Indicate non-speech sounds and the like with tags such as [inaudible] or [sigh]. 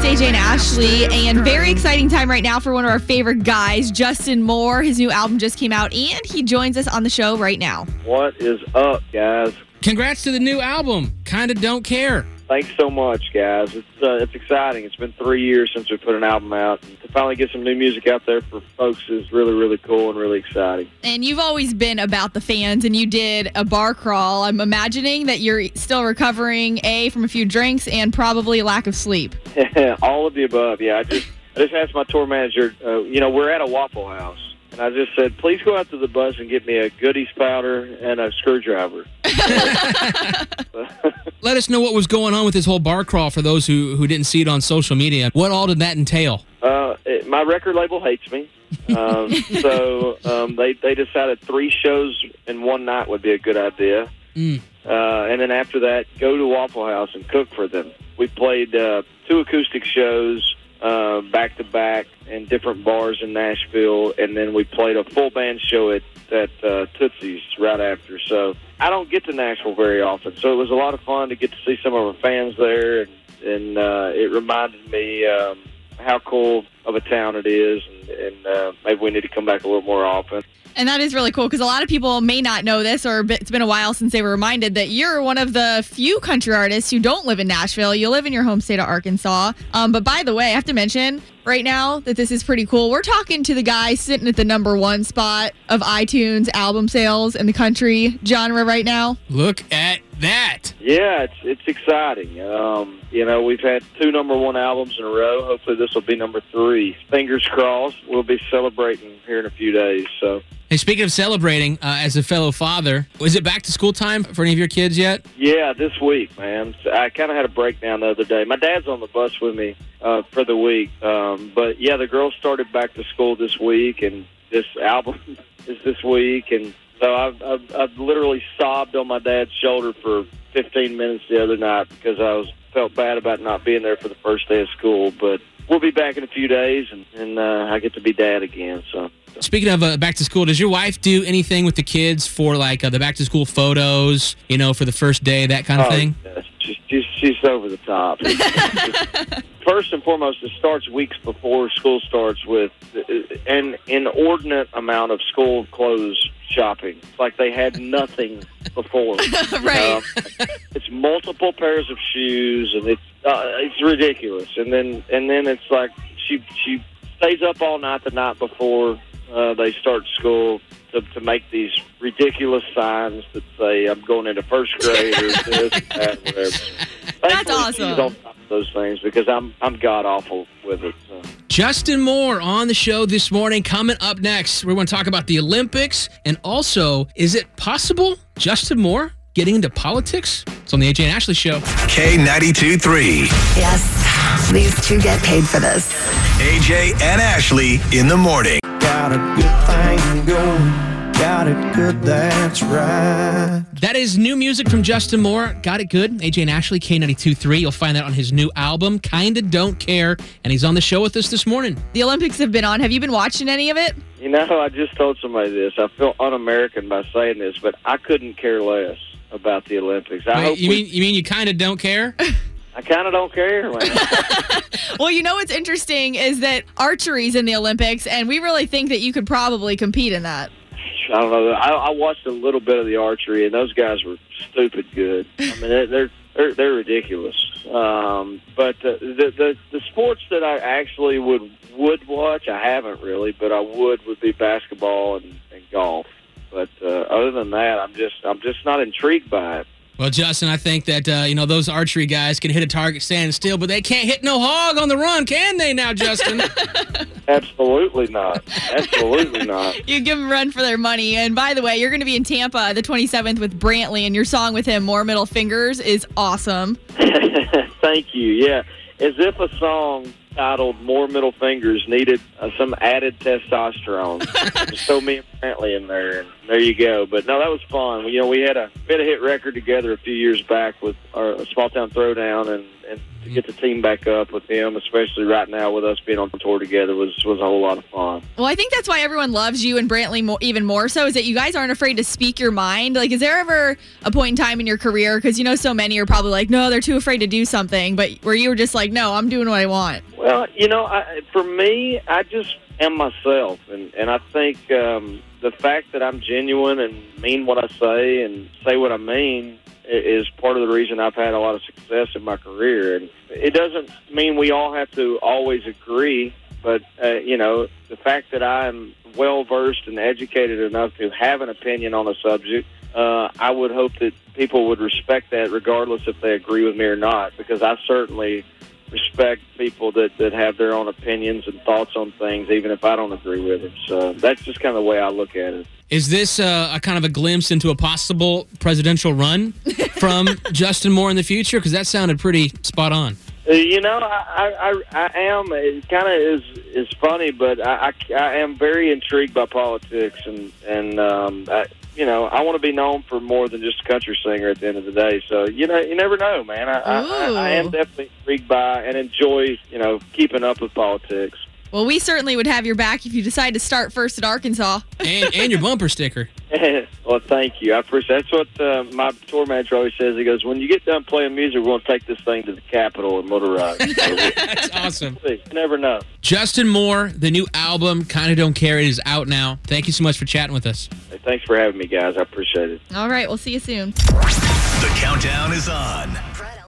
It's AJ and Ashley, and very exciting time right now for one of our favorite guys, Justin Moore. His new album just came out, and he joins us on the show right now. What is up, guys? Congrats to the new album. Kinda don't care. Thanks so much, guys. It's uh, it's exciting. It's been three years since we put an album out, and to finally get some new music out there for folks is really, really cool and really exciting. And you've always been about the fans, and you did a bar crawl. I'm imagining that you're still recovering, A, from a few drinks and probably lack of sleep. [laughs] All of the above. Yeah, I just I just asked my tour manager. Uh, you know, we're at a Waffle House, and I just said, please go out to the bus and get me a Goody's powder and a screwdriver. [laughs] Let us know what was going on with this whole bar crawl for those who, who didn't see it on social media. What all did that entail? Uh, it, my record label hates me. Um, [laughs] so um, they they decided three shows in one night would be a good idea. Mm. Uh, and then after that, go to Waffle House and cook for them. We played uh, two acoustic shows back to back in different bars in Nashville, and then we played a full band show at at uh, Tootsie's right after. So I don't get to Nashville very often, so it was a lot of fun to get to see some of our fans there, and, and uh, it reminded me um, how cool of a town it is, and, and uh, maybe we need to come back a little more often. And that is really cool because a lot of people may not know this, or it's been a while since they were reminded that you're one of the few country artists who don't live in Nashville. You live in your home state of Arkansas. Um, but by the way, I have to mention right now that this is pretty cool. We're talking to the guy sitting at the number one spot of iTunes album sales in the country genre right now. Look at that. Yeah, it's it's exciting. Um, you know, we've had two number one albums in a row. Hopefully, this will be number three. Fingers crossed. We'll be celebrating here in a few days. So, Hey, speaking of celebrating, uh, as a fellow father, was it back to school time for any of your kids yet? yeah, this week, man. I kind of had a breakdown the other day. My dad's on the bus with me uh, for the week, um, but yeah, the girls started back to school this week, and this album [laughs] is this week, and so I've, I've, I've literally sobbed on my dad's shoulder for 15 minutes the other night because I was felt bad about not being there for the first day of school, but we'll be back in a few days, and, and uh, I get to be dad again. So. Speaking of uh, back to school, does your wife do anything with the kids for like uh, the back to school photos, you know, for the first day, that kind of Oh, thing? yes. She's, she's, she's over the top. [laughs] [laughs] First and foremost, it starts weeks before school starts with an inordinate amount of school clothes shopping. It's like they had nothing before. [laughs] Right. it's multiple pairs of shoes, and it's uh, it's ridiculous. And then and then it's like she she stays up all night the night before uh, they start school to, to make these ridiculous signs that say I'm going into first grade or this, and that, whatever. [laughs] Thankfully, awesome. She's on top of those things because I'm I'm god awful with it. So. Justin Moore on the show this morning. Coming up next, we're going to talk about the Olympics and also, is it possible Justin Moore getting into politics? It's on the AJ and Ashley show. K92 3. Yes, these two get paid for this. AJ and Ashley in the morning. Got a good thing going. Got it good, that's right. That is new music from Justin Moore. Got it good. AJ and Ashley, K92.3. You'll find that on his new album, Kinda Don't Care. And he's on the show with us this morning. The Olympics have been on. Have you been watching any of it? You know, I just told somebody this. I feel un-American by saying this, but I couldn't care less about the Olympics. I Wait, hope you we- mean you mean you kinda don't care? [laughs] I kind of don't care. [laughs] Well, you know what's interesting is that archery's in the Olympics, and we really think that you could probably compete in that. I don't know. I, I watched a little bit of the archery, and those guys were stupid good. I mean, they're they're they're, ridiculous. Um, but uh, the, the the sports that I actually would would watch, I haven't really, but I would would be basketball and, and golf. But uh, other than that, I'm just I'm just not intrigued by it. Well, Justin, I think that uh, you know those archery guys can hit a target standing still, but they can't hit no hog on the run, can they? Now, Justin. [laughs] Absolutely not. Absolutely not. [laughs] You give them a run for their money. And by the way, you're going to be in Tampa the 27th with Brantley, and your song with him, More Middle Fingers, is awesome. [laughs] Thank you. Yeah, as if a song titled "More Middle Fingers Needed uh, Some Added Testosterone." [laughs] There's so me and Brantley in there, and there you go. But no, that was fun. You know, we had a bit a hit record together a few years back with our Small Town Throwdown, and and to get the team back up with him, especially right now with us being on tour together, was was a whole lot of fun. Well, I think that's why everyone loves you and Brantley more, even more so is that you guys aren't afraid to speak your mind. Like, is there ever a point in time in your career, because you know so many are probably like, no, they're too afraid to do something, but where you were just like, no, I'm doing what I want? Well, you know, I, for me, I just am myself, and and I think um, the fact that I'm genuine and mean what I say and say what I mean is part of the reason I've had a lot of success in my career. And it doesn't mean we all have to always agree, but uh, you know, the fact that I'm well versed and educated enough to have an opinion on a subject. Uh, I would hope that people would respect that regardless if they agree with me or not, because I certainly respect people that, that have their own opinions and thoughts on things, even if I don't agree with them. So that's just kind of the way I look at it. Is this uh, a kind of a glimpse into a possible presidential run from [laughs] Justin Moore in the future? Because that sounded pretty spot on. Uh, You know, I, I, I am. It kind of is is funny, but I, I, I am very intrigued by politics, and and um, I, you know, I want to be known for more than just a country singer at the end of the day. So you know, you never know, man. I, I, I, I am definitely intrigued by and enjoy, you know, keeping up with politics. Well, we certainly would have your back if you decide to start first at Arkansas. And, and your bumper sticker. [laughs] well, thank you. I appreciate. That's what uh, my tour manager always says. He goes, "When you get done playing music, we're going to take this thing to the Capitol and Little [laughs] Rock." That's awesome. You never know. Justin Moore, the new album, Kinda Don't Care, it is out now. Thank you so much for chatting with us. Hey, thanks for having me, guys. I appreciate it. All right, we'll see you soon. The countdown is on.